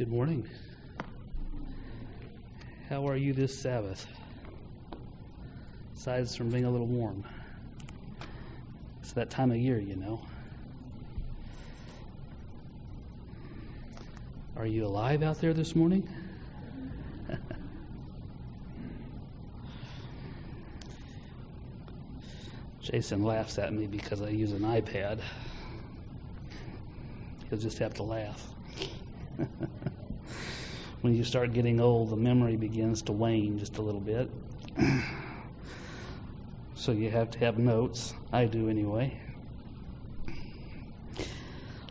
Good morning. How are you this Sabbath? Aside from being a little warm. It's that time of year, you know. Are you alive out there this morning? Jason laughs at me because I use an iPad. He'll just have to laugh. when you start getting old, the memory begins to wane just a little bit. so you have to have notes. I do anyway.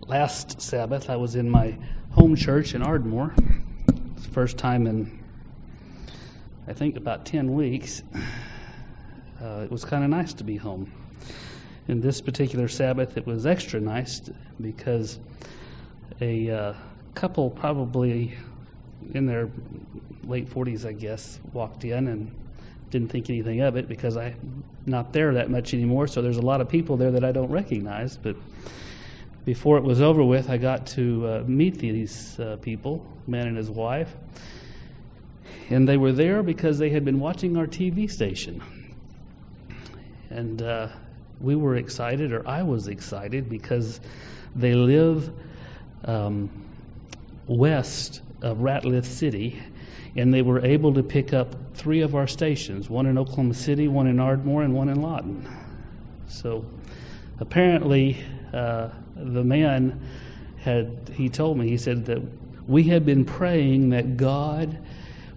Last Sabbath, I was in my home church in Ardmore. First time in, I think, about 10 weeks. Uh, it was kind of nice to be home. In this particular Sabbath, it was extra nice because a uh, couple, probably in their late 40s, I guess, walked in and didn't think anything of it because I'm not there that much anymore. So there's a lot of people there that I don't recognize. But before it was over with, I got to uh, meet these uh, people, man and his wife. And they were there because they had been watching our TV station. And uh, we were excited, or I was excited, because they live um, west of Ratliff City, and they were able to pick up three of our stations one in Oklahoma City, one in Ardmore, and one in Lawton. So apparently, uh, the man had, he told me, he said that we had been praying that God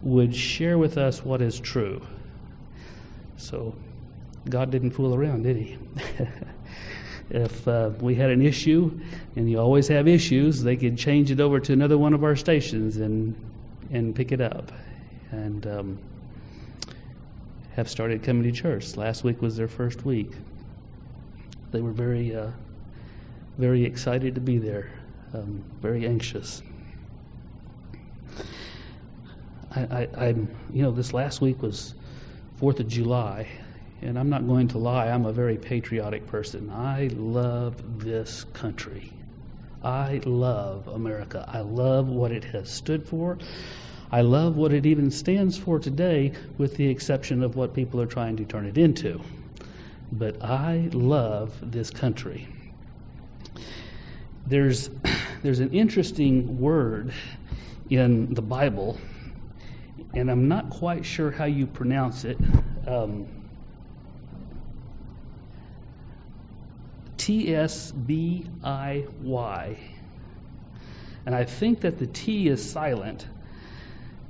would share with us what is true. So God didn't fool around, did he? if uh, we had an issue, and you always have issues, they could change it over to another one of our stations and and pick it up, and um, have started coming to church. Last week was their first week. They were very uh, very excited to be there, um, very anxious. I, I, I'm, you know, this last week was Fourth of July, and I'm not going to lie, I'm a very patriotic person. I love this country. I love America. I love what it has stood for. I love what it even stands for today, with the exception of what people are trying to turn it into. But I love this country. There's, there's an interesting word in the Bible, and I'm not quite sure how you pronounce it. Um, T S B I Y. And I think that the T is silent,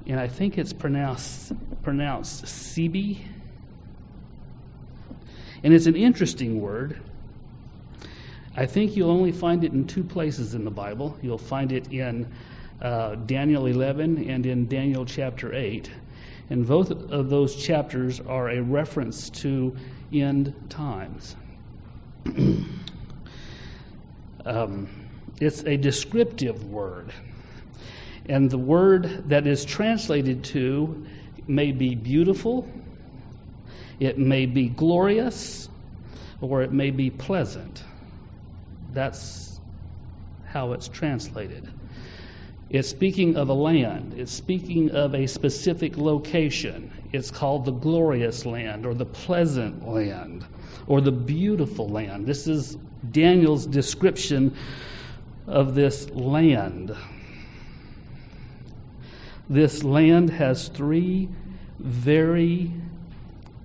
and I think it's pronounced, pronounced Sebi. And it's an interesting word. I think you'll only find it in two places in the Bible. You'll find it in uh, Daniel 11 and in Daniel chapter 8. And both of those chapters are a reference to end times. um, it's a descriptive word. And the word that is translated to may be beautiful, it may be glorious, or it may be pleasant. That's how it's translated. It's speaking of a land, it's speaking of a specific location. It's called the glorious land or the pleasant land or the beautiful land. This is Daniel's description of this land. This land has three very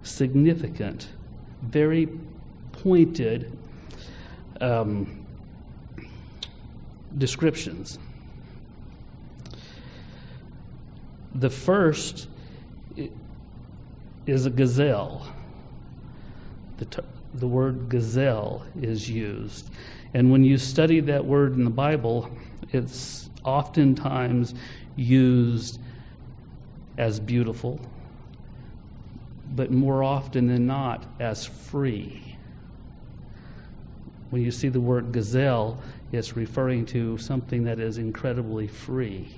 significant, very pointed um, descriptions. The first is a gazelle. The, the word gazelle is used. And when you study that word in the Bible, it's oftentimes used as beautiful, but more often than not as free. When you see the word gazelle, it's referring to something that is incredibly free.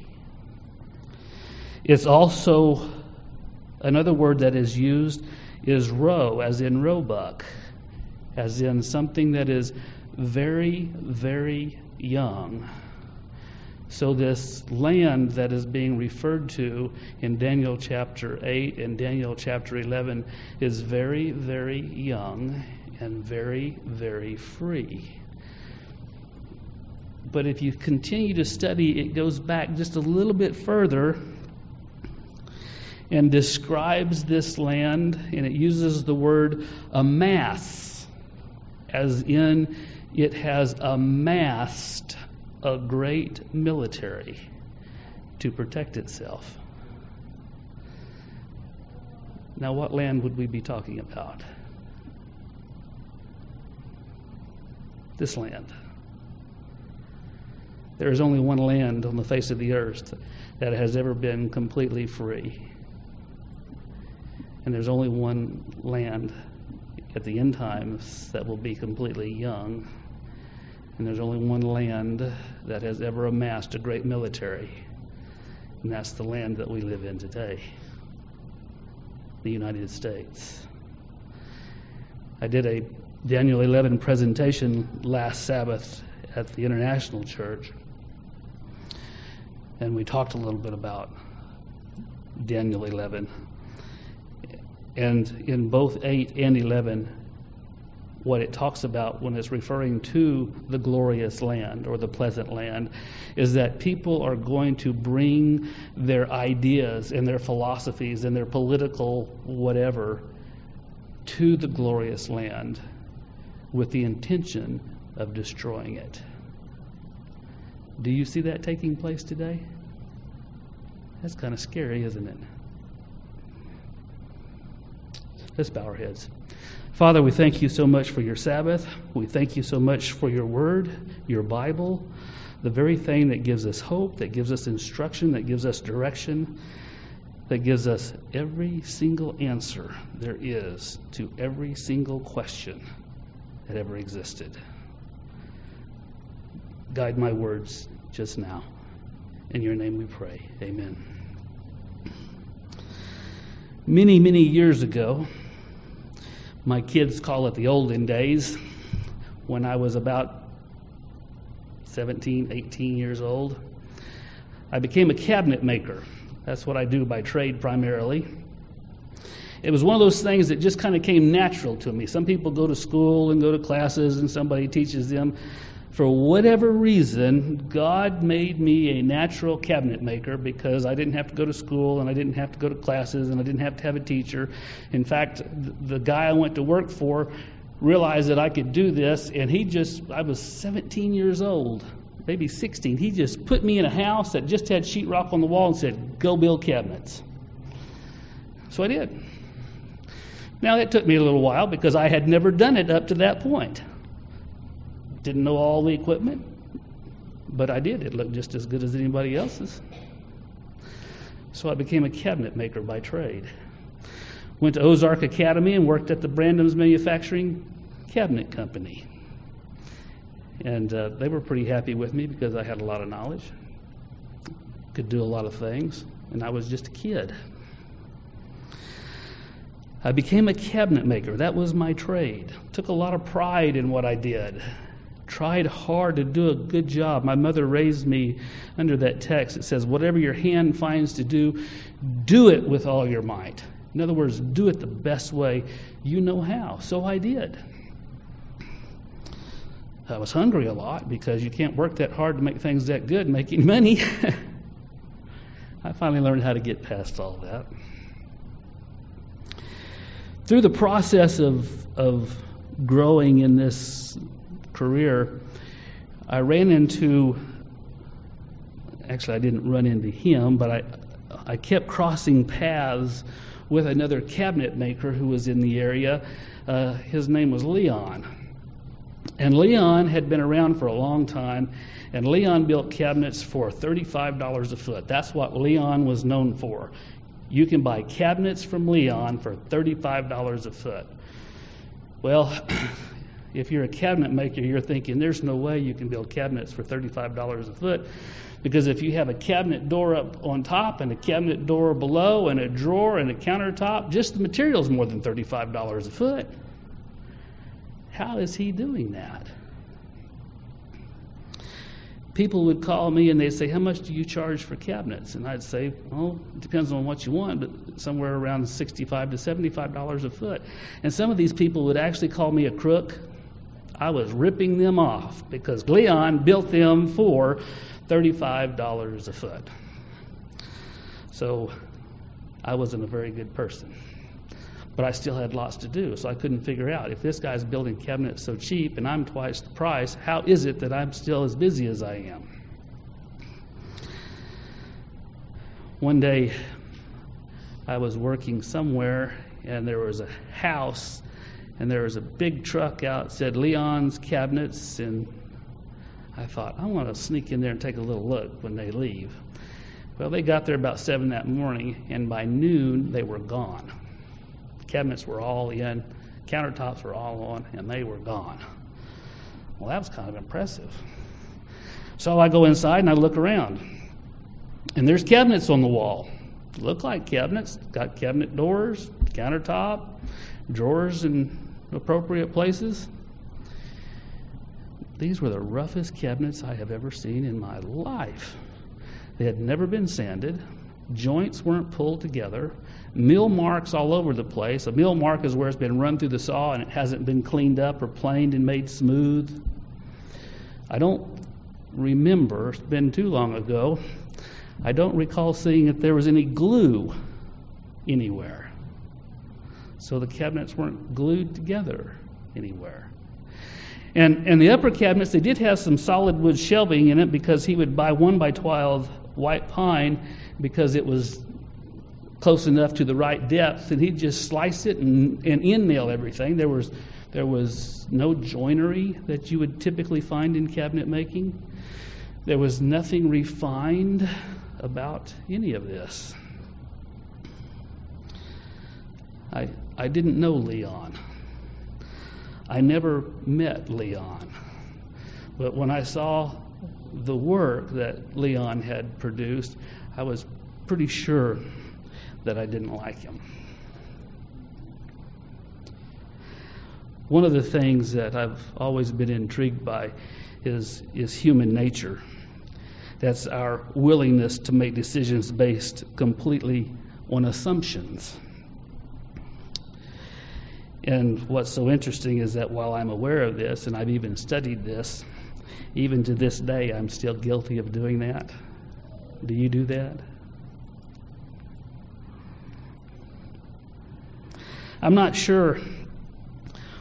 It's also another word that is used is roe, as in roebuck, as in something that is very, very young. So, this land that is being referred to in Daniel chapter 8 and Daniel chapter 11 is very, very young and very, very free. But if you continue to study, it goes back just a little bit further and describes this land, and it uses the word amass, as in it has amassed a great military to protect itself. Now, what land would we be talking about? This land. There is only one land on the face of the earth that has ever been completely free. And there's only one land at the end times that will be completely young. And there's only one land that has ever amassed a great military. And that's the land that we live in today the United States. I did a Daniel 11 presentation last Sabbath at the International Church and we talked a little bit about Daniel 11. And in both 8 and 11, what it talks about when it's referring to the glorious land or the pleasant land is that people are going to bring their ideas and their philosophies and their political whatever to the glorious land with the intention of destroying it. Do you see that taking place today? That's kind of scary, isn't it? Let's bow our heads. Father, we thank you so much for your Sabbath. We thank you so much for your word, your Bible, the very thing that gives us hope, that gives us instruction, that gives us direction, that gives us every single answer there is to every single question that ever existed guide my words just now. In your name we pray. Amen. Many, many years ago, my kids call it the olden days, when I was about 17, 18 years old, I became a cabinet maker. That's what I do by trade primarily. It was one of those things that just kind of came natural to me. Some people go to school and go to classes, and somebody teaches them for whatever reason, God made me a natural cabinet maker because I didn't have to go to school and I didn't have to go to classes and I didn't have to have a teacher. In fact, the guy I went to work for realized that I could do this, and he just, I was 17 years old, maybe 16. He just put me in a house that just had sheetrock on the wall and said, Go build cabinets. So I did. Now, it took me a little while because I had never done it up to that point. Didn't know all the equipment, but I did. It looked just as good as anybody else's. So I became a cabinet maker by trade. Went to Ozark Academy and worked at the Brandom's Manufacturing Cabinet Company. And uh, they were pretty happy with me because I had a lot of knowledge, could do a lot of things, and I was just a kid. I became a cabinet maker. That was my trade. Took a lot of pride in what I did tried hard to do a good job. My mother raised me under that text. It says, Whatever your hand finds to do, do it with all your might. In other words, do it the best way you know how. So I did. I was hungry a lot because you can't work that hard to make things that good making money. I finally learned how to get past all that. Through the process of, of growing in this career, I ran into, actually, I didn't run into him, but I, I kept crossing paths with another cabinet maker who was in the area. Uh, his name was Leon. And Leon had been around for a long time, and Leon built cabinets for $35 a foot. That's what Leon was known for. You can buy cabinets from Leon for $35 a foot. Well, if you're a cabinet maker, you're thinking there's no way you can build cabinets for $35 a foot. Because if you have a cabinet door up on top and a cabinet door below and a drawer and a countertop, just the material's more than $35 a foot. How is he doing that? people would call me and they'd say, How much do you charge for cabinets? And I'd say, Well, it depends on what you want, but somewhere around 65 to $75 a foot. And some of these people would actually call me a crook. I was ripping them off because Leon built them for $35 a foot. So I wasn't a very good person. But I still had lots to do, so I couldn't figure out if this guy's building cabinets so cheap and I'm twice the price, how is it that I'm still as busy as I am? One day I was working somewhere and there was a house and there was a big truck out said Leon's cabinets and I thought I want to sneak in there and take a little look when they leave. Well, they got there about 7 that morning and by noon they were gone cabinets were all in, countertops were all on, and they were gone. Well, that was kind of impressive. So I go inside and I look around, and there's cabinets on the wall. Look like cabinets, got cabinet doors, countertop, drawers in appropriate places. These were the roughest cabinets I have ever seen in my life. They had never been sanded, joints weren't pulled together, mill marks all over the place. A mill mark is where it's been run through the saw and it hasn't been cleaned up or planed and made smooth. I don't remember, it's been too long ago, I don't recall seeing if there was any glue anywhere. So the cabinets weren't glued together anywhere. And, and the upper cabinets, they did have some solid wood shelving in it because he would buy one by 12 white pine because it was close enough to the right depth, and he'd just slice it and, and in nail everything. There was, there was no joinery that you would typically find in cabinet making. There was nothing refined about any of this. I, I didn't know Leon. I never met Leon. But when I saw the work that Leon had produced, I was pretty sure that I didn't like him. One of the things that I've always been intrigued by is, is human nature. That's our willingness to make decisions based completely on assumptions. And what's so interesting is that while I'm aware of this, and I've even studied this, even to this day, I'm still guilty of doing that. Do you do that? I'm not sure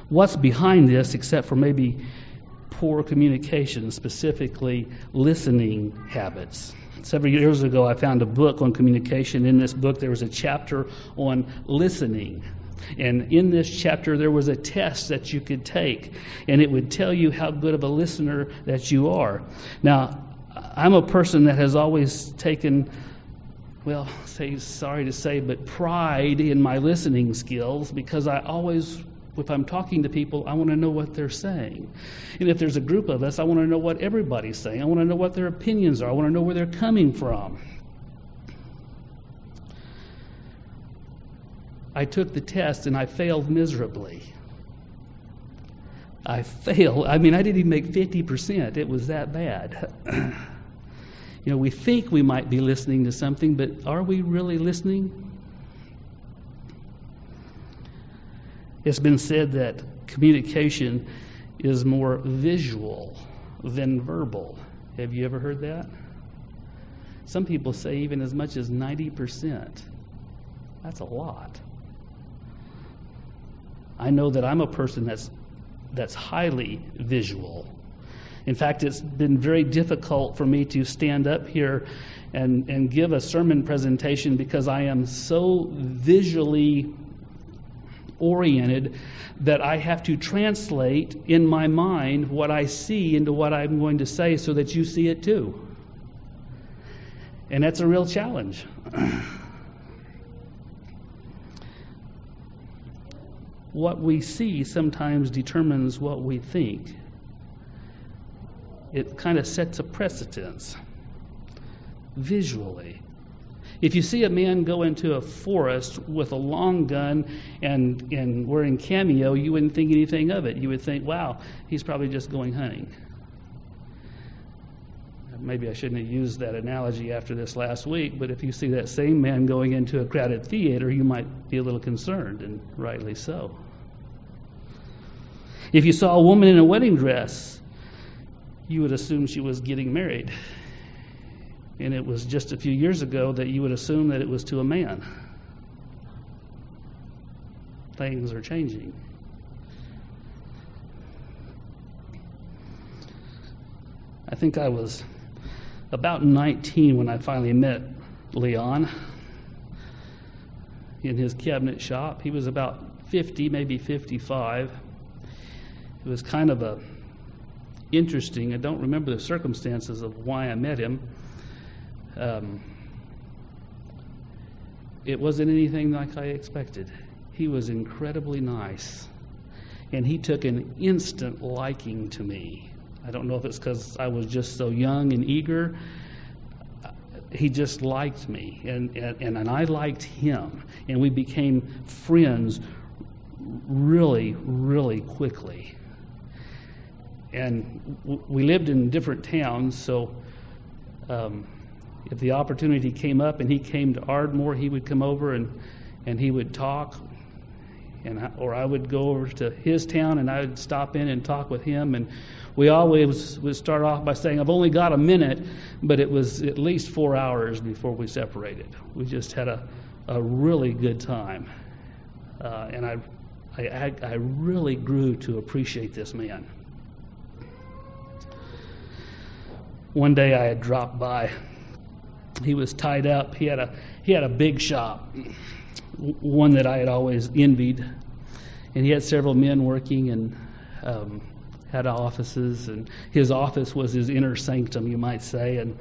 what's behind this except for maybe poor communication, specifically listening habits. Several years ago, I found a book on communication. In this book, there was a chapter on listening. And in this chapter, there was a test that you could take, and it would tell you how good of a listener that you are. Now, I'm a person that has always taken well, say sorry to say, but pride in my listening skills because I always, if I'm talking to people, I want to know what they're saying. And if there's a group of us, I want to know what everybody's saying. I want to know what their opinions are. I want to know where they're coming from. I took the test and I failed miserably. I failed. I mean, I didn't even make 50%. It was that bad. You know, we think we might be listening to something, but are we really listening? It's been said that communication is more visual than verbal. Have you ever heard that? Some people say even as much as 90%. That's a lot. I know that I'm a person that's, that's highly visual. In fact, it's been very difficult for me to stand up here and, and give a sermon presentation because I am so visually oriented that I have to translate in my mind what I see into what I'm going to say so that you see it too. And that's a real challenge. what we see sometimes determines what we think it kind of sets a precedence visually. If you see a man go into a forest with a long gun and, and wearing cameo, you wouldn't think anything of it. You would think, wow, he's probably just going hunting. Maybe I shouldn't have used that analogy after this last week, but if you see that same man going into a crowded theater, you might be a little concerned, and rightly so. If you saw a woman in a wedding dress, you would assume she was getting married. And it was just a few years ago that you would assume that it was to a man. Things are changing. I think I was about 19 when I finally met Leon in his cabinet shop. He was about 50, maybe 55. It was kind of a interesting. I don't remember the circumstances of why I met him. Um, it wasn't anything like I expected. He was incredibly nice, and he took an instant liking to me. I don't know if it's because I was just so young and eager. He just liked me, and, and, and I liked him, and we became friends really, really quickly. And we lived in different towns, so um, if the opportunity came up and he came to Ardmore, he would come over and, and he would talk. And I, or I would go over to his town and I would stop in and talk with him. And we always would start off by saying, I've only got a minute, but it was at least four hours before we separated. We just had a, a really good time. Uh, and I, I, I really grew to appreciate this man. One day I had dropped by. He was tied up. He had a, he had a big shop, one that I had always envied. And he had several men working and um, had offices. And his office was his inner sanctum, you might say. And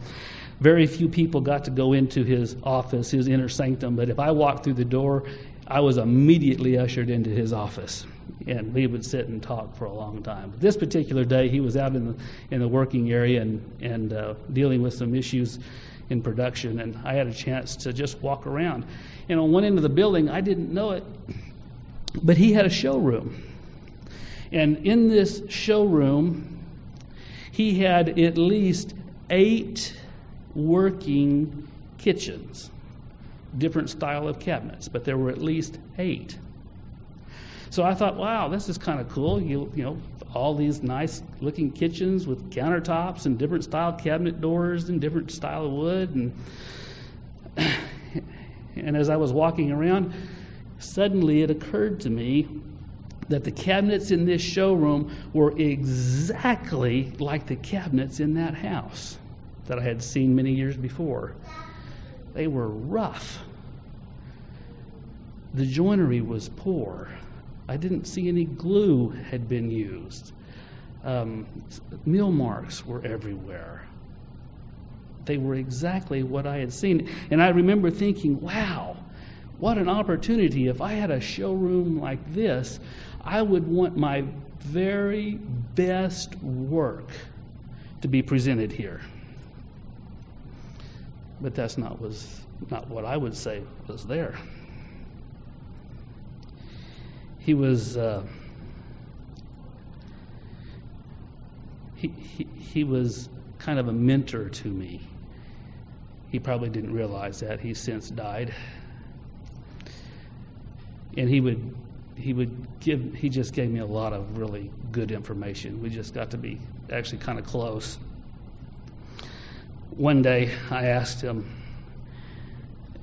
very few people got to go into his office, his inner sanctum. But if I walked through the door, I was immediately ushered into his office, and we would sit and talk for a long time. But this particular day, he was out in the in the working area and and uh, dealing with some issues in production, and I had a chance to just walk around. And on one end of the building, I didn't know it, but he had a showroom, and in this showroom, he had at least eight working kitchens different style of cabinets, but there were at least eight. So I thought, wow, this is kind of cool. You, you know, all these nice looking kitchens with countertops and different style cabinet doors and different style of wood. And, and as I was walking around, suddenly it occurred to me that the cabinets in this showroom were exactly like the cabinets in that house that I had seen many years before. They were rough. The joinery was poor. I didn't see any glue had been used. Um, mill marks were everywhere. They were exactly what I had seen. And I remember thinking, wow, what an opportunity. If I had a showroom like this, I would want my very best work to be presented here. But that's not was not what I would say was there. He was uh, he, he, he was kind of a mentor to me. He probably didn't realize that. He's since died. And he would he would give he just gave me a lot of really good information. We just got to be actually kind of close one day I asked him,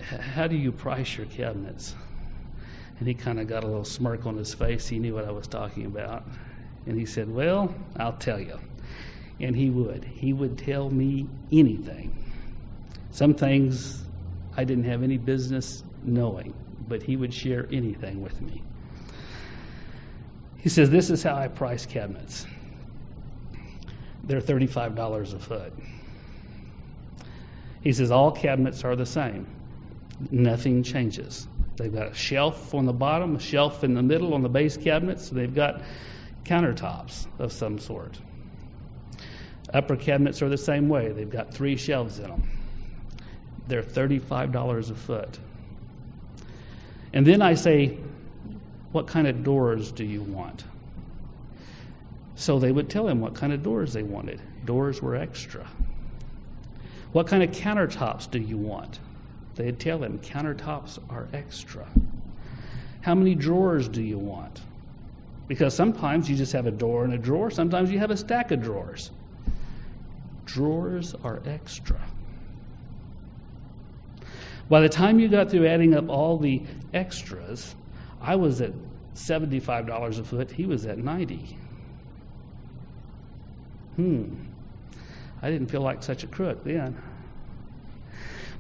How do you price your cabinets? And he kind of got a little smirk on his face. He knew what I was talking about. And he said, Well, I'll tell you. And he would. He would tell me anything. Some things I didn't have any business knowing, but he would share anything with me. He says, This is how I price cabinets. They're $35 a foot. He says all cabinets are the same. Nothing changes. They've got a shelf on the bottom, a shelf in the middle on the base cabinets. They've got countertops of some sort. Upper cabinets are the same way. They've got three shelves in them. They're $35 a foot. And then I say, What kind of doors do you want? So they would tell him what kind of doors they wanted. Doors were extra. What kind of countertops do you want? They'd tell him countertops are extra. How many drawers do you want? Because sometimes you just have a door and a drawer, sometimes you have a stack of drawers. Drawers are extra. By the time you got through adding up all the extras, I was at $75 a foot, he was at 90. Hmm. I didn't feel like such a crook then.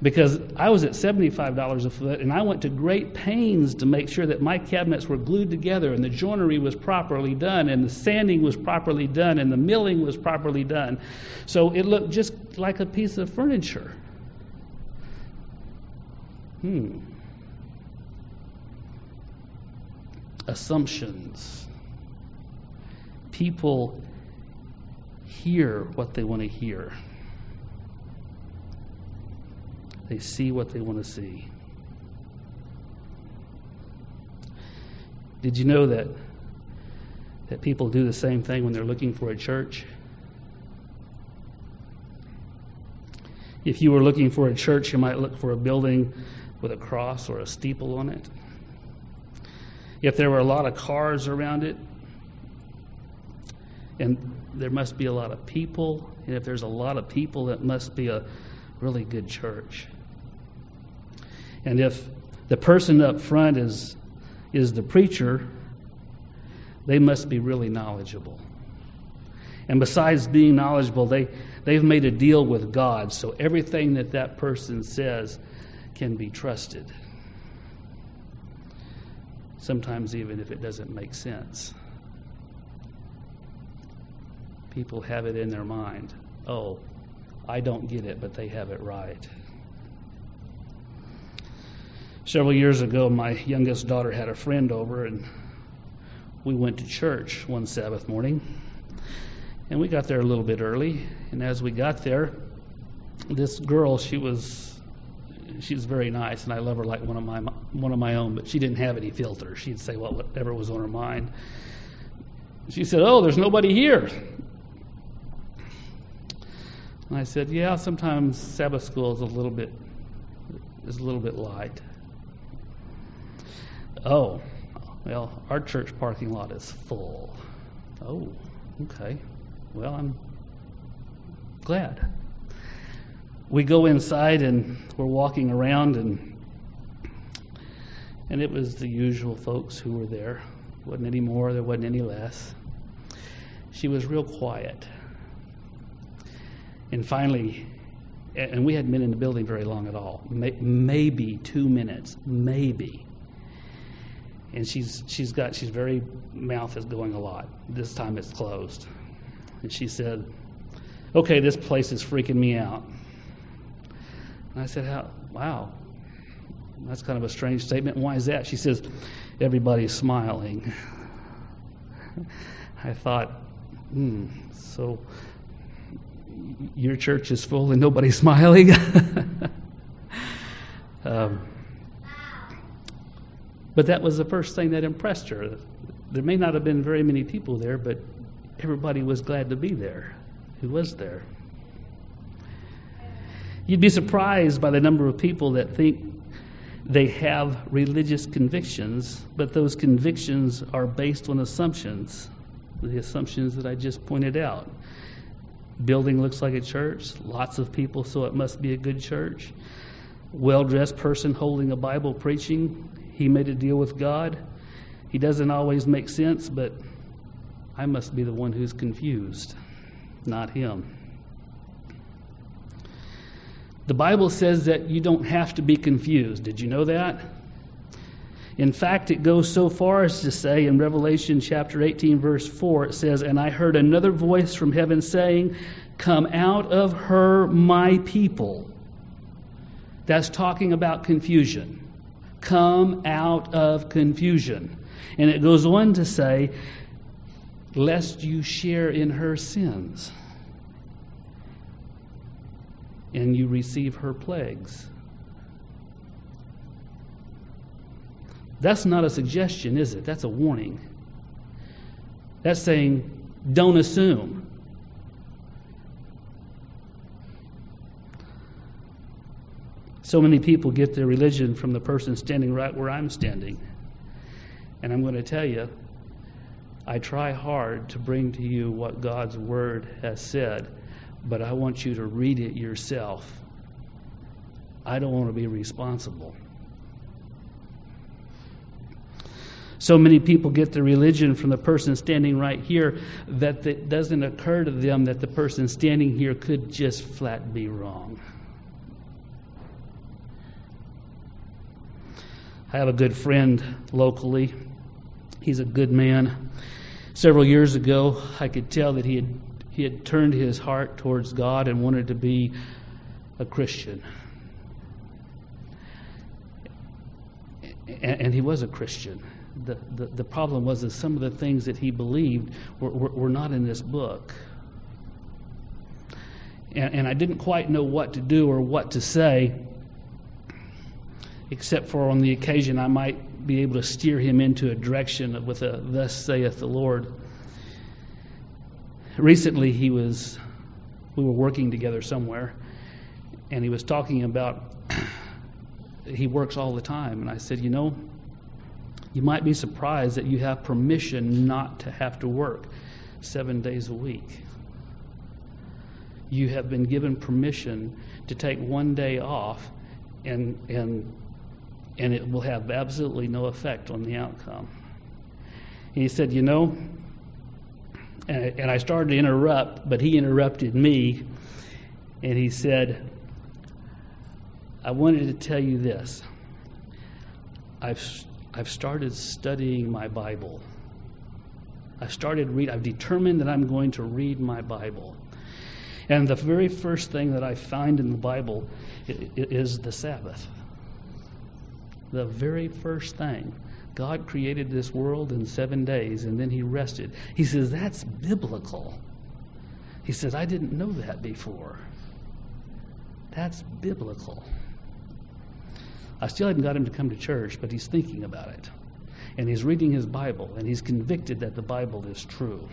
Because I was at $75 a foot and I went to great pains to make sure that my cabinets were glued together and the joinery was properly done and the sanding was properly done and the milling was properly done. So it looked just like a piece of furniture. Hmm. Assumptions. People hear what they want to hear, they see what they want to see. Did you know that, that people do the same thing when they're looking for a church? If you were looking for a church, you might look for a building with a cross or a steeple on it. If there were a lot of cars around it, and there must be a lot of people, and if there's a lot of people, it must be a really good church. And if the person up front is, is the preacher, they must be really knowledgeable. And besides being knowledgeable, they, they've made a deal with God, so everything that that person says can be trusted. Sometimes, even if it doesn't make sense people have it in their mind oh, I don't get it, but they have it right. Several years ago, my youngest daughter had a friend over, and we went to church one Sabbath morning. And we got there a little bit early. And as we got there, this girl, she was she's very nice, and I love her like one of my one of my own. But she didn't have any filter. She'd say whatever was on her mind. She said, "Oh, there's nobody here." And I said, Yeah, sometimes Sabbath school is a little bit is a little bit light. Oh, well, our church parking lot is full. Oh, okay. Well, I'm glad. We go inside and we're walking around and and it was the usual folks who were there. wasn't any more, there wasn't any less. She was real quiet. And finally, and we hadn't been in the building very long at all, maybe two minutes, maybe. And she's, she's got, she's very, mouth is going a lot. This time it's closed. And she said, okay, this place is freaking me out. And I said, How, wow, that's kind of a strange statement. Why is that? She says, everybody's smiling. I thought, hmm, so your church is full and nobody's smiling. um, but that was the first thing that impressed her. There may not have been very many people there, but everybody was glad to be there who was there. You'd be surprised by the number of people that think they have religious convictions, but those convictions are based on assumptions, the assumptions that I just pointed out. Building looks like a church, lots of people, so it must be a good church. Well dressed person holding a Bible preaching, he made a deal with God. He doesn't always make sense, but I must be the one who's confused, not him. The Bible says that you don't have to be confused. Did you know that? In fact, it goes so far as to say in Revelation chapter 18, verse 4, it says, And I heard another voice from heaven saying, Come out of her, my people. That's talking about confusion. Come out of confusion. And it goes on to say, Lest you share in her sins and you receive her plagues. That's not a suggestion, is it? That's a warning. That's saying, don't assume. So many people get their religion from the person standing right where I'm standing. And I'm going to tell you, I try hard to bring to you what God's Word has said, but I want you to read it yourself. I don't want to be responsible. So many people get their religion from the person standing right here that it doesn't occur to them that the person standing here could just flat be wrong. I have a good friend locally. He's a good man. Several years ago, I could tell that he had, he had turned his heart towards God and wanted to be a Christian. And, and he was a Christian the, the, the problem was that some of the things that he believed were, were, were not in this book. And, and I didn't quite know what to do or what to say, except for on the occasion I might be able to steer him into a direction with a thus saith the Lord. Recently, he was, we were working together somewhere, and he was talking about he works all the time. And I said, You know, you might be surprised that you have permission not to have to work seven days a week. You have been given permission to take one day off, and, and, and it will have absolutely no effect on the outcome. And he said, You know, and, I started to interrupt, but he interrupted me, and he said, I wanted to tell you this. I've I've started studying my Bible. I've started read. I've determined that I'm going to read my Bible. And the very first thing that I find in the Bible is the Sabbath. The very first thing. God created this world in seven days and then he rested. He says, that's biblical. He says, I didn't know that before. That's biblical. I still haven't got him to come to church, but he's thinking about it. And he's reading his Bible, and he's convicted that the Bible is true.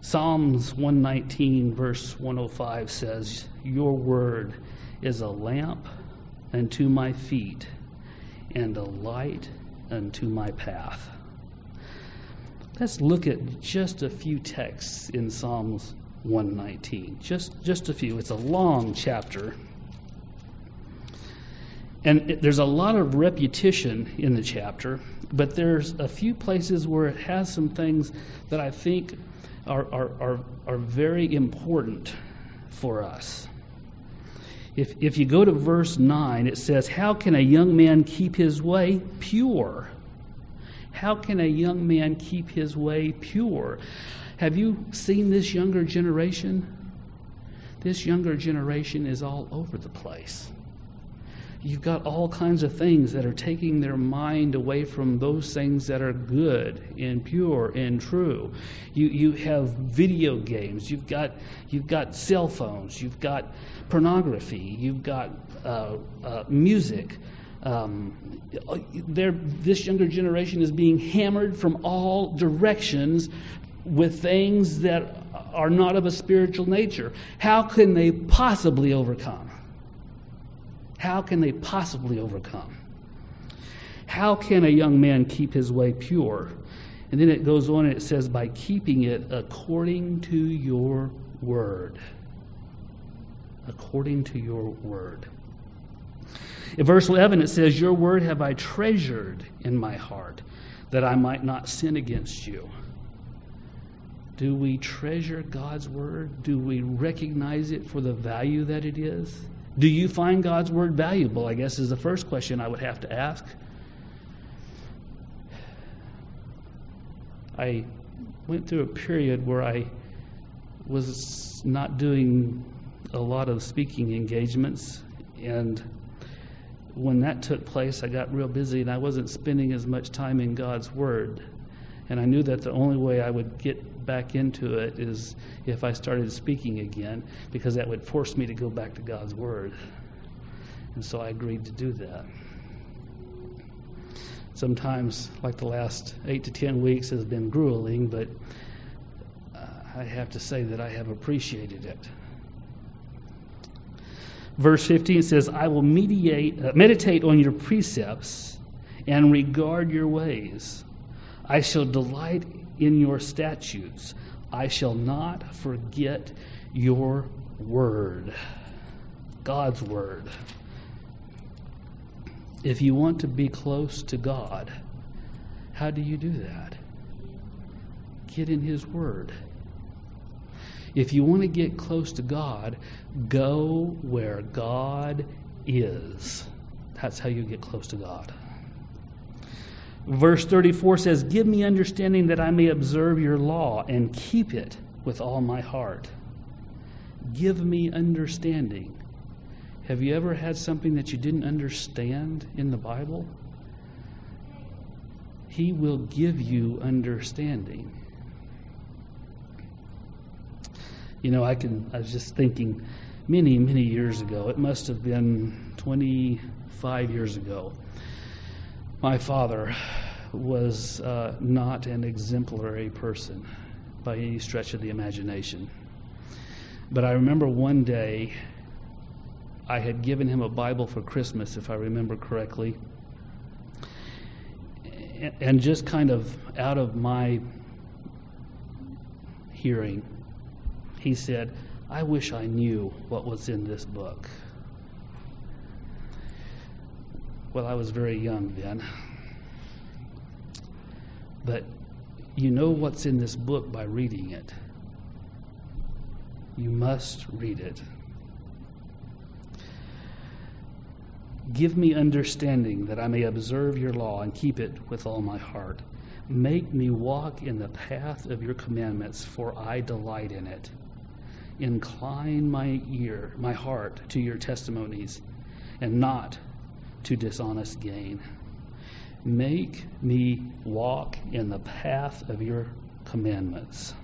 Psalms 119, verse 105 says, Your word is a lamp unto my feet and a light unto my path. Let's look at just a few texts in Psalms 119. Just, just a few. It's a long chapter. And it, there's a lot of repetition in the chapter, but there's a few places where it has some things that I think are, are, are, are very important for us. If, if you go to verse 9, it says, How can a young man keep his way pure? How can a young man keep his way pure? Have you seen this younger generation? This younger generation is all over the place. You've got all kinds of things that are taking their mind away from those things that are good and pure and true. You, you have video games, you've got, you've got cell phones, you've got pornography, you've got uh, uh, music. Um, this younger generation is being hammered from all directions with things that are not of a spiritual nature. How can they possibly overcome? How can they possibly overcome? How can a young man keep his way pure? And then it goes on and it says, by keeping it according to your word. According to your word. In verse 11, it says, Your word have I treasured in my heart, that I might not sin against you. Do we treasure God's word? Do we recognize it for the value that it is? Do you find God's word valuable? I guess is the first question I would have to ask. I went through a period where I was not doing a lot of speaking engagements and when that took place, I got real busy and I wasn't spending as much time in God's Word. And I knew that the only way I would get back into it is if I started speaking again, because that would force me to go back to God's Word. And so I agreed to do that. Sometimes, like the last eight to ten weeks, has been grueling, but uh, I have to say that I have appreciated it. verse 15 says, I will mediate, uh, meditate on your precepts and regard your ways. I shall delight in your statutes. I shall not forget your word. God's word. If you want to be close to God, how do you do that? Get in His Word. If you want to get close to God, go where God is. That's how you get close to God. Verse 34 says, Give me understanding that I may observe your law and keep it with all my heart. Give me understanding. Have you ever had something that you didn't understand in the Bible? He will give you understanding. You know, I can I was just thinking many, many years ago, it must have been 25 years ago. My father was uh, not an exemplary person by any stretch of the imagination. But I remember one day I had given him a Bible for Christmas, if I remember correctly. And just kind of out of my hearing, he said, I wish I knew what was in this book. Well, I was very young then. But you know what's in this book by reading it. You must read it. Give me understanding that I may observe your law and keep it with all my heart. Make me walk in the path of your commandments, for I delight in it. Incline my ear, my heart to your testimonies, and not to dishonest gain. Make me walk in the path of your commandments.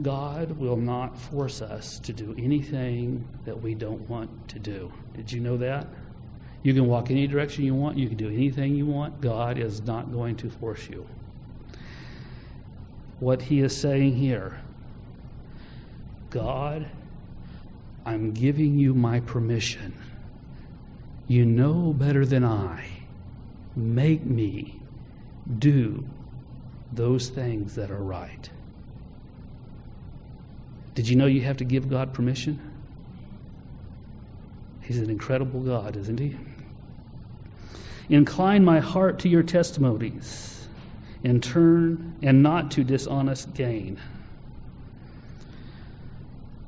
God will not force us to do anything that we don't want to do. Did you know that? You can walk any direction you want, you can do anything you want. God is not going to force you. What he is saying here God, I'm giving you my permission. You know better than I. Make me do those things that are right. Did you know you have to give God permission? He's an incredible God, isn't he? Incline my heart to your testimonies and turn and not to dishonest gain.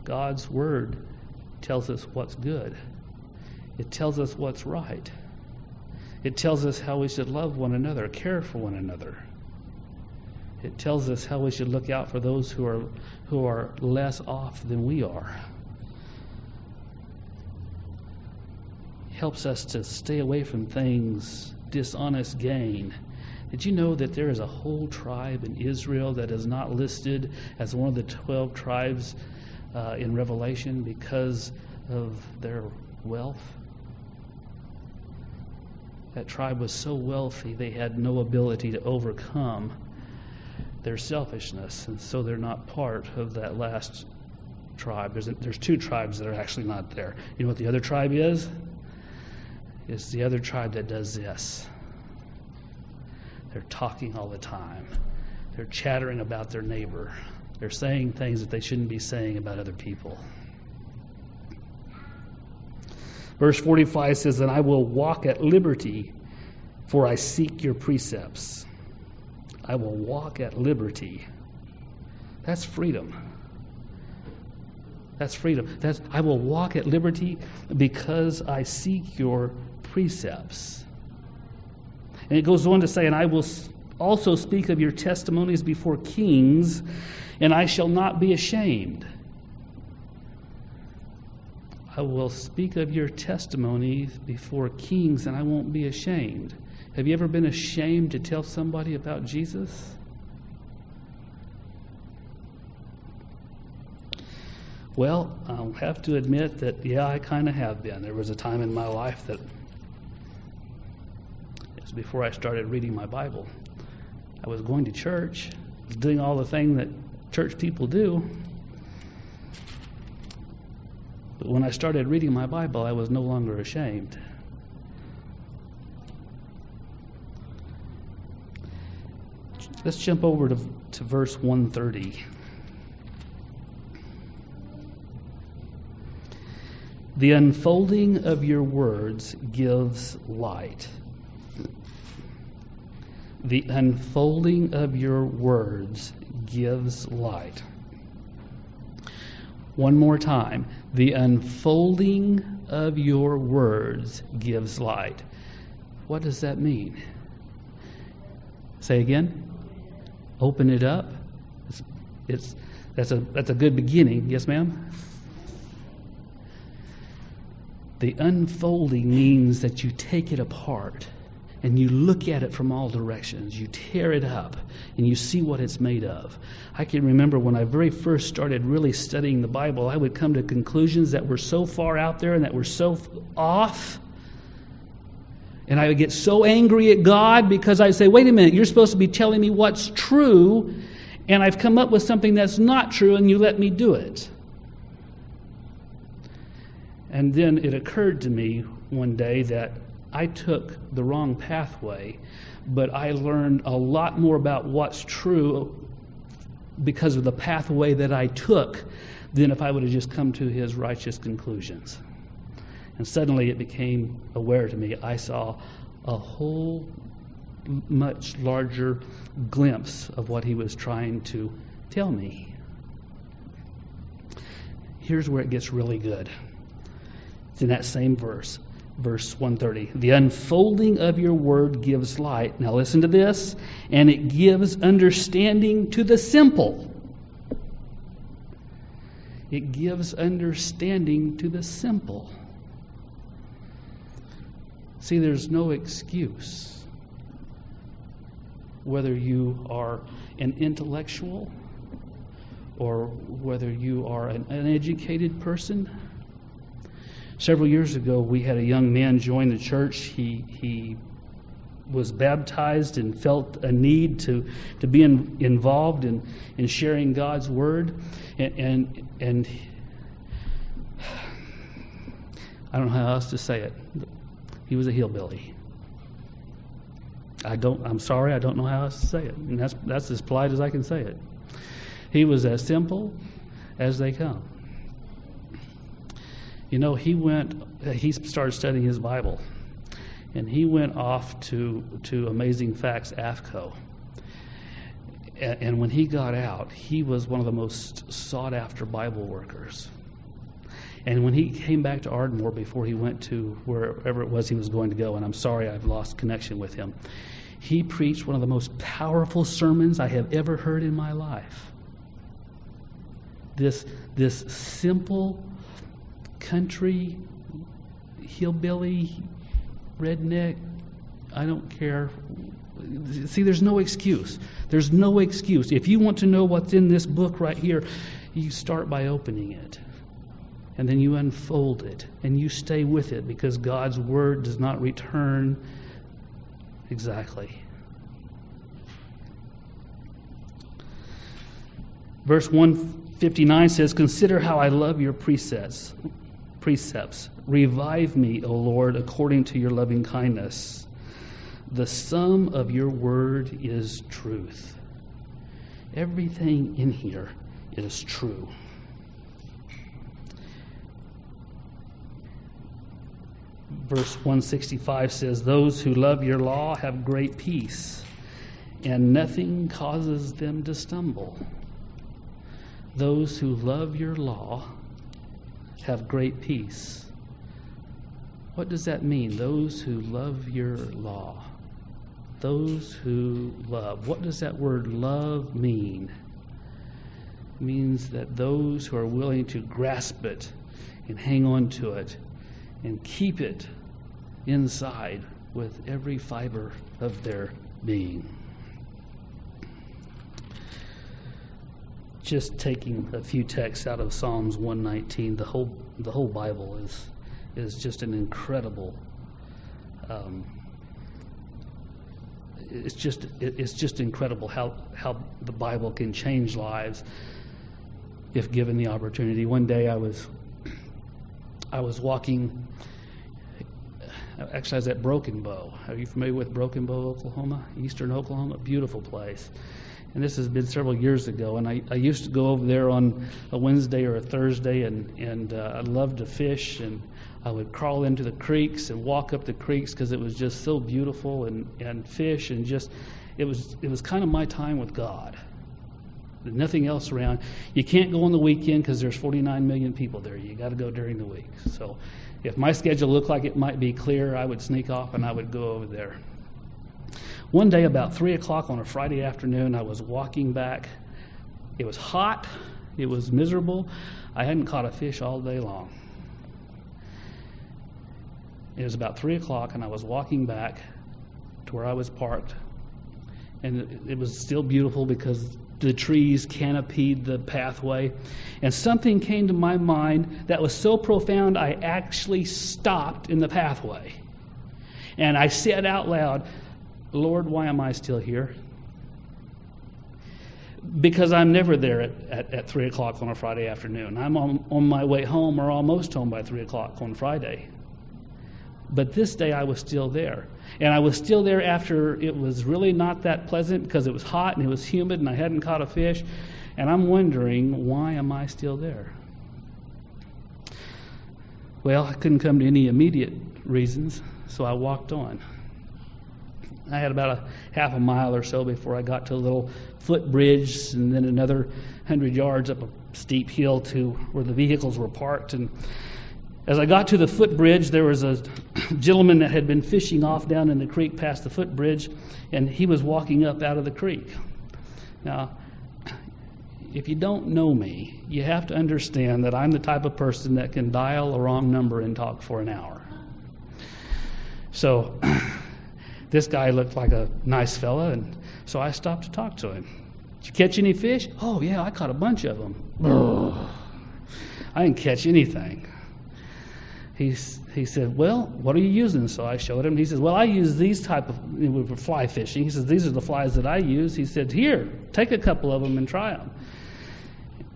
God's word tells us what's good. It tells us what's right. It tells us how we should love one another, care for one another. It tells us how we should look out for those who are, who are less off than we are. Helps us to stay away from things, dishonest gain. Did you know that there is a whole tribe in Israel that is not listed as one of the 12 tribes uh, in Revelation because of their wealth? That tribe was so wealthy they had no ability to overcome their selfishness, and so they're not part of that last tribe. There's, a, there's two tribes that are actually not there. You know what the other tribe is? It's the other tribe that does this. They're talking all the time. They're chattering about their neighbor. They're saying things that they shouldn't be saying about other people. Verse 45 says, And I will walk at liberty, for I seek your precepts. I will walk at liberty. That's freedom. That's freedom. That's, I will walk at liberty because I seek your precepts. And it goes on to say, And I will also speak of your testimonies before kings, and I shall not be ashamed. I will speak of your testimonies before kings, and I won't be ashamed. Have you ever been ashamed to tell somebody about Jesus? Well, I'll have to admit that, yeah, I kind of have been. There was a time in my life that it was before I started reading my Bible. I was going to church, doing all the things that church people do. But when I started reading my Bible, I was no longer ashamed. Let's jump over to, to verse 130. The unfolding of your words gives light. The unfolding of your words gives light. One more time. The unfolding of your words gives light. What does that mean? Say again. Open it up. It's, it's that's a that's a good beginning. Yes, ma'am. The unfolding means that you take it apart and you look at it from all directions. You tear it up and you see what it's made of. I can remember when I very first started really studying the Bible, I would come to conclusions that were so far out there and that were so off. And I would get so angry at God because I'd say, wait a minute, you're supposed to be telling me what's true, and I've come up with something that's not true, and you let me do it. And then it occurred to me one day that I took the wrong pathway, but I learned a lot more about what's true because of the pathway that I took than if I would have just come to his righteous conclusions. And suddenly it became aware to me. I saw a whole much larger glimpse of what he was trying to tell me. Here's where it gets really good. It's in that same verse, verse 130. The unfolding of your word gives light. Now listen to this. And it gives understanding to the simple. It gives understanding to the simple. See, there's no excuse whether you are an intellectual or whether you are an uneducated person Several years ago, we had a young man join the church. He, he was baptized and felt a need to, to be in, involved in, in sharing God's word. And, and, and I don't know how else to say it. He was a hillbilly. I don't, I'm sorry, I don't know how else to say it. And that's, that's as polite as I can say it. He was as simple as they come. You know, he went, he started studying his Bible, and he went off to, to Amazing Facts AFCOE. And when he got out, he was one of the most sought after Bible workers. And when he came back to Ardmore before he went to wherever it was he was going to go, and I'm sorry I've lost connection with him, he preached one of the most powerful sermons I have ever heard in my life. This, this simple country, hillbilly, redneck, I don't care. See, there's no excuse. There's no excuse. If you want to know what's in this book right here, you start by opening it. And then you unfold it. And you stay with it because God's word does not return exactly. Verse 159 says, Consider how I love your precepts precepts. Revive me, O Lord, according to your loving kindness. The sum of your word is truth. Everything in here is true. Verse 165 says, Those who love your law have great peace, and nothing causes them to stumble. Those who love your law have great peace. What does that mean? Those who love your law. Those who love. What does that word love mean? It means that those who are willing to grasp it and hang on to it and keep it inside with every fiber of their being. Just taking a few texts out of Psalms 119, the whole the whole Bible is is just an incredible. Um, it's just it's just incredible how how the Bible can change lives if given the opportunity. One day I was I was walking. Actually, I was at Broken Bow. Are you familiar with Broken Bow, Oklahoma? Eastern Oklahoma, beautiful place. And this has been several years ago. And I, I used to go over there on a Wednesday or a Thursday, and and uh, I loved to fish. And I would crawl into the creeks and walk up the creeks because it was just so beautiful and and fish and just it was it was kind of my time with God. Nothing else around. You can't go on the weekend because there's 49 million people there. You got to go during the week. So, if my schedule looked like it might be clear, I would sneak off and I would go over there. One day, about three o'clock on a Friday afternoon, I was walking back. It was hot. It was miserable. I hadn't caught a fish all day long. It was about three o'clock, and I was walking back to where I was parked and it was still beautiful because the trees canopied the pathway. And something came to my mind that was so profound, I actually stopped in the pathway. And I said out loud, Lord, why am I still here? Because I'm never there at, at, at 3 o'clock on a Friday afternoon. I'm on, on my way home or almost home by 3 o'clock on Friday. But this day I was still there. And I was still there after it was really not that pleasant because it was hot and it was humid and I hadn't caught a fish. And I'm wondering, why am I still there? Well, I couldn't come to any immediate reasons, so I walked on. I had about a half a mile or so before I got to a little footbridge and then another hundred yards up a steep hill to where the vehicles were parked. And as I got to the footbridge, there was a gentleman that had been fishing off down in the creek past the footbridge, and he was walking up out of the creek. Now, if you don't know me, you have to understand that I'm the type of person that can dial a wrong number and talk for an hour. So, this guy looked like a nice fella, and so I stopped to talk to him. Did you catch any fish? Oh, yeah, I caught a bunch of them. I didn't catch anything he, he said, Well, what are you using? So I showed him. He says, Well, I use these type of fly fishing. He says, These are the flies that I use. He said, Here, take a couple of them and try them.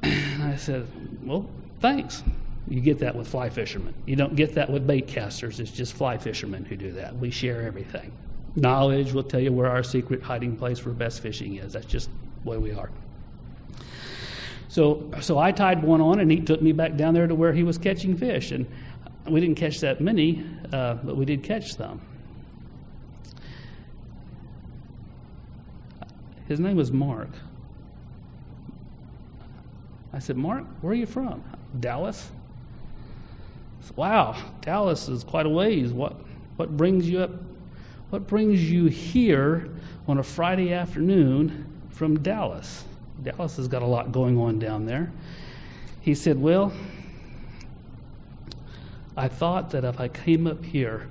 And I said, Well, thanks. You get that with fly fishermen. You don't get that with bait casters. It's just fly fishermen who do that. We share everything. Knowledge will tell you where our secret hiding place for best fishing is. That's just the way we are. So, so I tied one on, and he took me back down there to where he was catching fish. And we didn't catch that many, uh, but we did catch some. His name was Mark. I said, Mark, where are you from? Dallas. Wow, Dallas is quite a ways. What, what brings you up? What brings you here on a Friday afternoon from Dallas? Dallas has got a lot going on down there. He said, Well, I thought that if I came up here,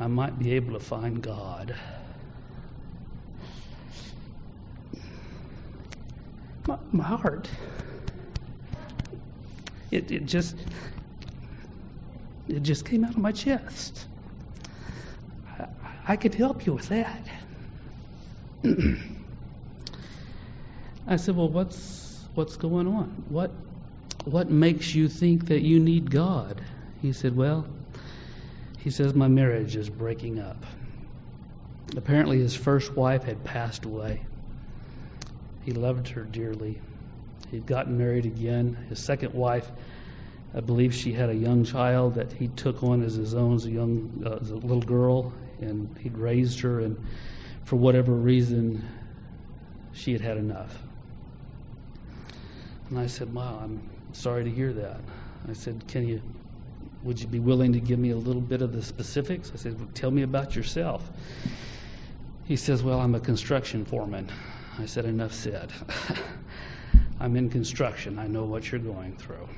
I might be able to find God. My, my heart, it, it just, it just came out of my chest. I, could help you with that. I said, "Well, what's what's going on? What what makes you think that you need God?" He said, Well, he says, My marriage is breaking up. Apparently, his first wife had passed away. He loved her dearly. He'd gotten married again. His second wife, I believe she had a young child that he took on as his own as a young uh, as a little girl, and he'd raised her, and for whatever reason, she had had enough. And I said, Wow, I'm sorry to hear that. I said, Can you would you be willing to give me a little bit of the specifics? I said, well, Tell me about yourself. He says, Well, I'm a construction foreman. I said, Enough said. I'm in construction. I know what you're going through.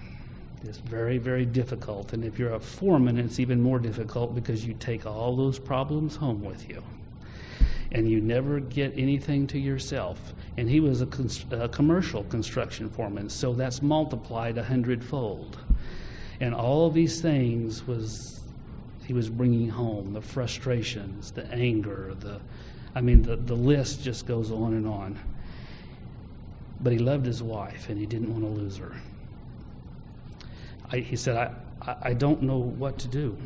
It's very, very difficult. And if you're a foreman, it's even more difficult because you take all those problems home with you. And you never get anything to yourself. And he was a, a commercial construction foreman, so that's multiplied a hundredfold. And all these things was he was bringing home the frustrations, the anger, the I mean the, the list just goes on and on. But he loved his wife and he didn't want to lose her. I, he said, I, I, don't know what to do.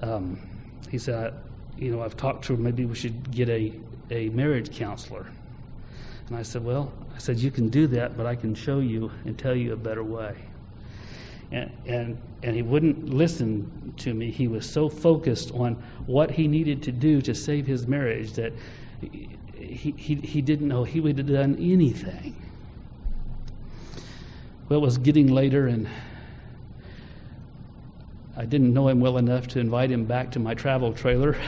Um, he said, You know, I've talked to her, maybe we should get a, a marriage counselor. And I said, Well, I said, You can do that, but I can show you and tell you a better way. And, and, and he wouldn't listen to me. He was so focused on what he needed to do to save his marriage that he, he, he didn't know he would have done anything. Well, it was getting later, and I didn't know him well enough to invite him back to my travel trailer.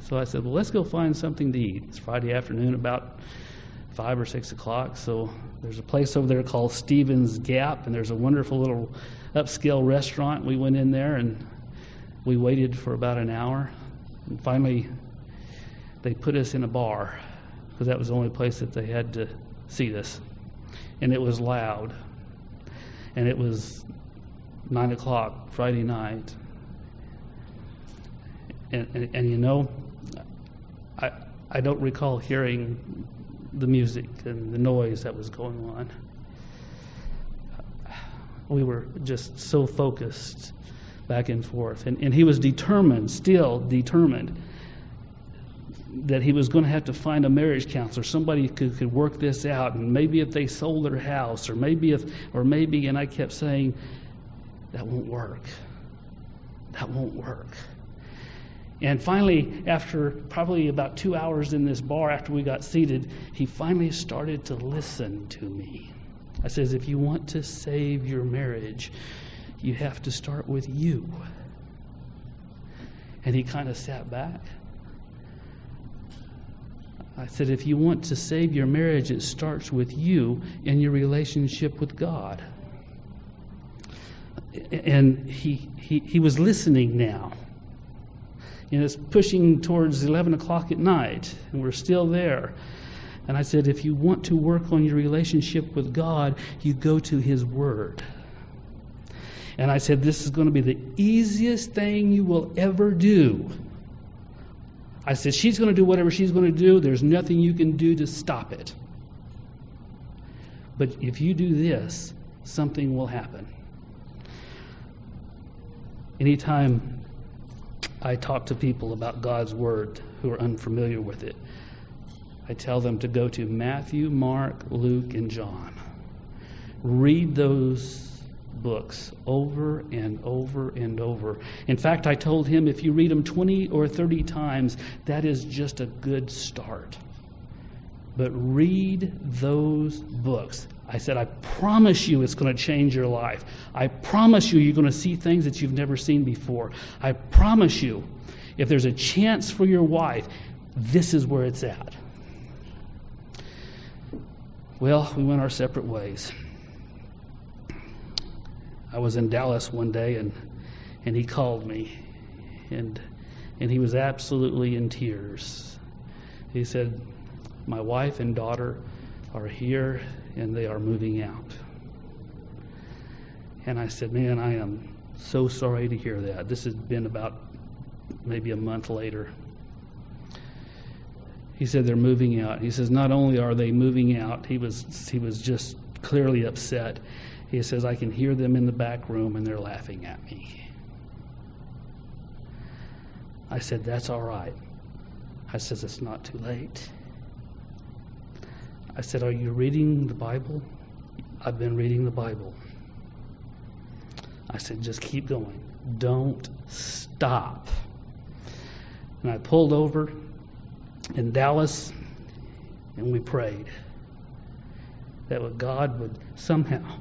So I said, Well, let's go find something to eat. It's Friday afternoon, about five or six o'clock. So there's a place over there called Stevens Gap, and there's a wonderful little upscale restaurant. We went in there and we waited for about an hour. And finally, they put us in a bar because that was the only place that they had to seat us. And it was loud. And it was nine o'clock Friday night. And, and, and you know, I, I don't recall hearing the music and the noise that was going on. We were just so focused back and forth. And, and he was determined, still determined, that he was going to have to find a marriage counselor, somebody who could, could work this out. And maybe if they sold their house, or maybe if, or maybe, and I kept saying, that won't work. That won't work. And finally, after probably about two hours in this bar after we got seated, he finally started to listen to me. I says, if you want to save your marriage, you have to start with you. And he kind of sat back. I said, if you want to save your marriage, it starts with you and your relationship with God. And he, he, he was listening now. Know, it's pushing towards 11 o'clock at night, and we're still there. And I said, if you want to work on your relationship with God, you go to His Word. And I said, this is going to be the easiest thing you will ever do. I said, she's going to do whatever she's going to do. There's nothing you can do to stop it. But if you do this, something will happen. Anytime I talk to people about God's Word who are unfamiliar with it, I tell them to go to Matthew, Mark, Luke, and John. Read those books over and over and over. In fact, I told him if you read them 20 or 30 times, that is just a good start. But read those books. I said, I promise you it's going to change your life. I promise you you're going to see things that you've never seen before. I promise you, if there's a chance for your wife, this is where it's at. Well, we went our separate ways. I was in Dallas one day and, and he called me and, and he was absolutely in tears. He said, My wife and daughter are here and they are moving out. And I said, Man, I am so sorry to hear that. This has been about maybe a month later. He said they're moving out. He says not only are they moving out, he was he was just clearly upset. He says I can hear them in the back room and they're laughing at me. I said that's all right. I says it's not too late. I said, Are you reading the Bible? I've been reading the Bible. I said, Just keep going. Don't stop. And I pulled over in Dallas and we prayed that God would somehow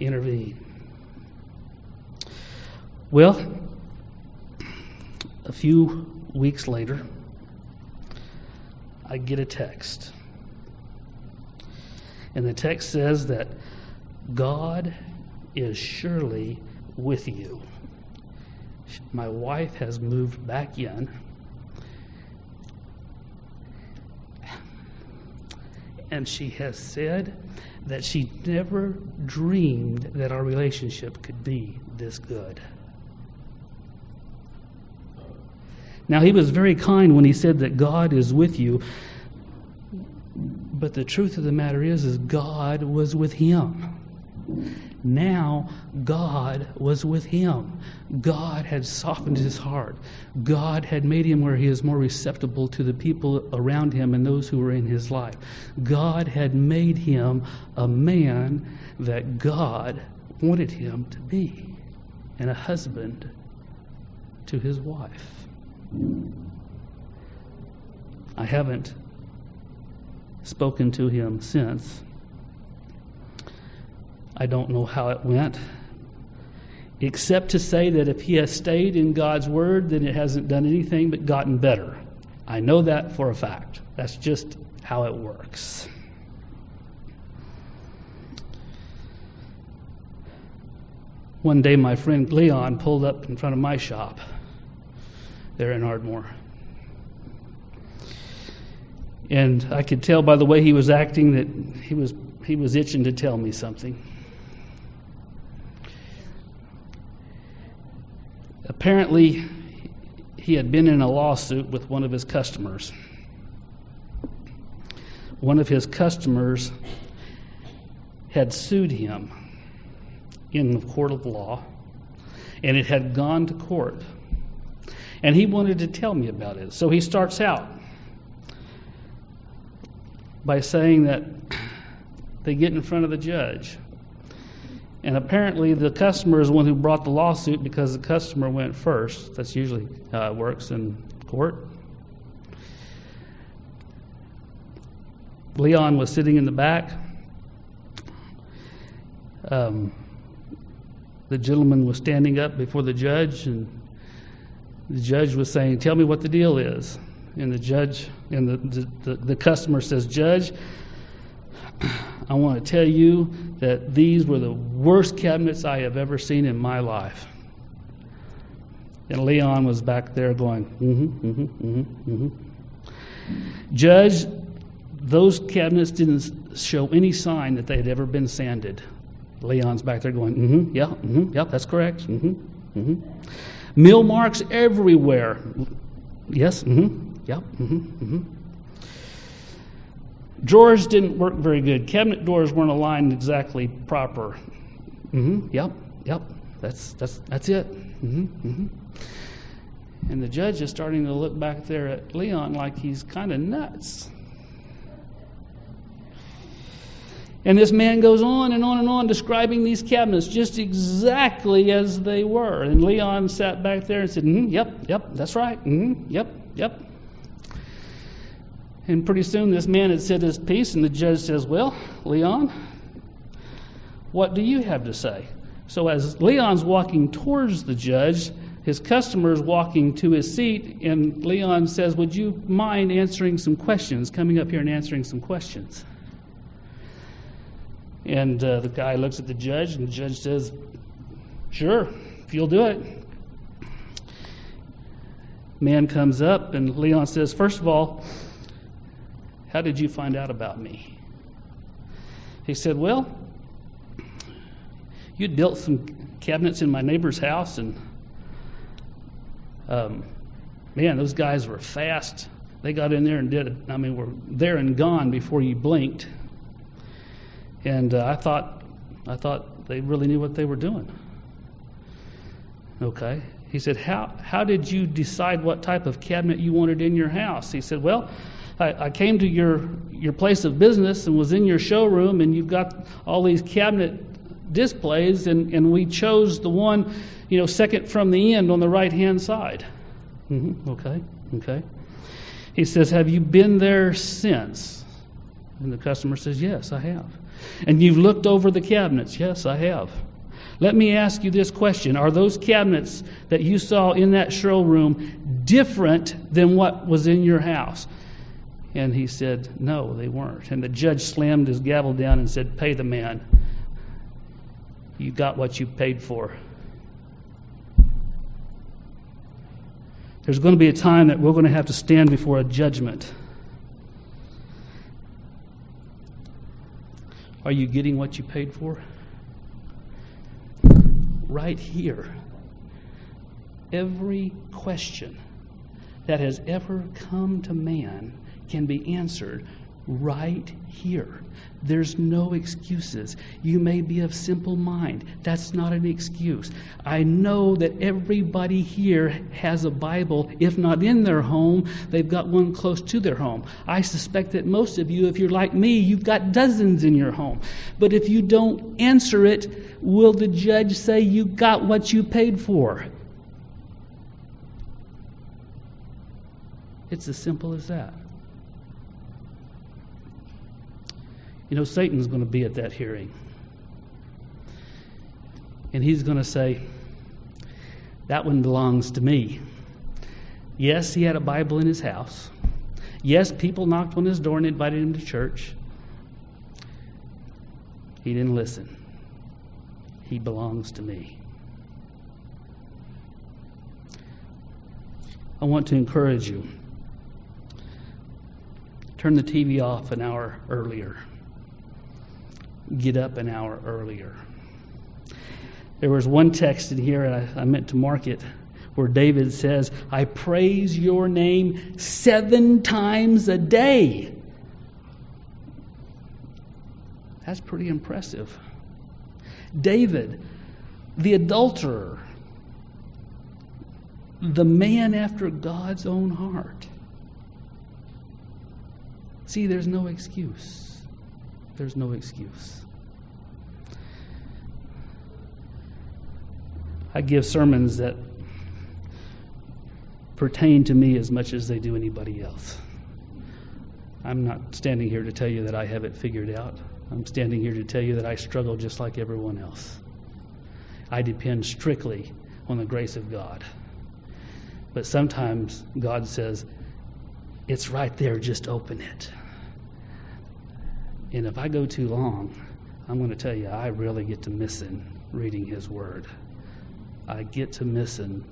intervene. Well, a few weeks later, I get a text and the text says that God is surely with you. My wife has moved back in. And she has said that she never dreamed that our relationship could be this good. Now, he was very kind when he said that God is with you, but the truth of the matter is, is God was with him. Now God was with him. God had softened his heart. God had made him where he is more receptible to the people around him and those who were in his life. God had made him a man that God wanted him to be and a husband to his wife. I haven't spoken to him since. I don't know how it went, except to say that if he has stayed in God's word, then it hasn't done anything but gotten better. I know that for a fact. That's just how it works. One day, my friend Leon pulled up in front of my shop there in Ardmore. And I could tell by the way he was acting that he was, he was itching to tell me something. Apparently, he had been in a lawsuit with one of his customers. One of his customers had sued him in the court of law, and it had gone to court. And he wanted to tell me about it. So he starts out by saying that they get in front of the judge. And apparently, the customer is the one who brought the lawsuit because the customer went first. That's usually how it works in court. Leon was sitting in the back. Um, the gentleman was standing up before the judge, and the judge was saying, Tell me what the deal is. And the judge, and the, the, the customer says, Judge, I want to tell you that these were the worst cabinets I have ever seen in my life. And Leon was back there going, mm-hmm, mm-hmm, mm-hmm, mm-hmm. Judge, those cabinets didn't show any sign that they had ever been sanded. Leon's back there going, mm-hmm, yeah, mm-hmm, yep, that's correct. Mm-hmm, mm-hmm. Mill marks everywhere. Yes, mm-hmm, yep, mm-hmm, mm-hmm. Drawers didn't work very good. Cabinet doors weren't aligned exactly proper. Mm-hmm, yep, yep, that's, that's, that's it. Mm-hmm, mm-hmm. And the judge is starting to look back there at Leon like he's kind of nuts. And this man goes on and on and on describing these cabinets just exactly as they were. And Leon sat back there and said, mm, Yep, yep, that's right. Mm, yep, yep. And pretty soon this man had said his piece, and the judge says, Well, Leon, what do you have to say? So as Leon's walking towards the judge, his customer's walking to his seat, and Leon says, Would you mind answering some questions, coming up here and answering some questions? And uh, the guy looks at the judge, and the judge says, Sure, if you'll do it. Man comes up, and Leon says, First of all, how did you find out about me? He said, Well, you'd built some cabinets in my neighbor's house, and um, man, those guys were fast. They got in there and did it. I mean, were there and gone before you blinked. And uh, I thought, I thought they really knew what they were doing. Okay. He said, how, how did you decide what type of cabinet you wanted in your house? He said, Well, I, I came to your, your place of business and was in your showroom, and you've got all these cabinet displays, and, and we chose the one, you know, second from the end on the right hand side. Mm-hmm. Okay, okay. He says, Have you been there since? And the customer says, Yes, I have. And you've looked over the cabinets? Yes, I have. Let me ask you this question Are those cabinets that you saw in that showroom different than what was in your house? And he said, No, they weren't. And the judge slammed his gavel down and said, Pay the man. You got what you paid for. There's going to be a time that we're going to have to stand before a judgment. Are you getting what you paid for? Right here. Every question that has ever come to man can be answered right here. There's no excuses. You may be of simple mind. That's not an excuse. I know that everybody here has a Bible, if not in their home, they've got one close to their home. I suspect that most of you, if you're like me, you've got dozens in your home. But if you don't answer it, will the judge say you got what you paid for? It's as simple as that. You know, Satan's going to be at that hearing. And he's going to say, That one belongs to me. Yes, he had a Bible in his house. Yes, people knocked on his door and invited him to church. He didn't listen. He belongs to me. I want to encourage you. Turn the TV off an hour earlier get up an hour earlier. There was one text in here, and I, I meant to mark it, where David says, I praise your name seven times a day. That's pretty impressive. David, the adulterer, the man after God's own heart. See, there's no excuse. There's no excuse. I give sermons that pertain to me as much as they do anybody else. I'm not standing here to tell you that I have it figured out. I'm standing here to tell you that I struggle just like everyone else. I depend strictly on the grace of God. But sometimes God says, It's right there, just open it. And if I go too long, I'm going to tell you, I really get to missing reading His Word. I get to missing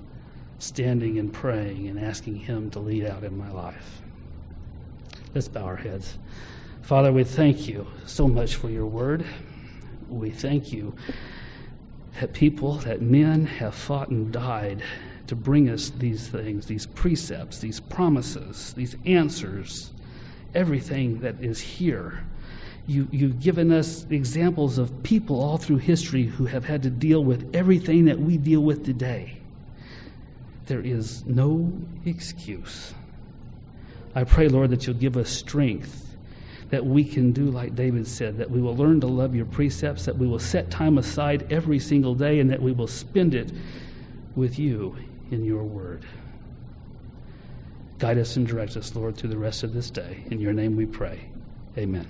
standing and praying and asking Him to lead out in my life. Let's bow our heads. Father, we thank you so much for your Word. We thank you that people, that men have fought and died to bring us these things, these precepts, these promises, these answers, everything that is here you, you've given us examples of people all through history who have had to deal with everything that we deal with today. There is no excuse. I pray, Lord, that you'll give us strength that we can do like David said, that we will learn to love your precepts, that we will set time aside every single day, and that we will spend it with you in your word. Guide us and direct us, Lord, through the rest of this day. In your name we pray. Amen.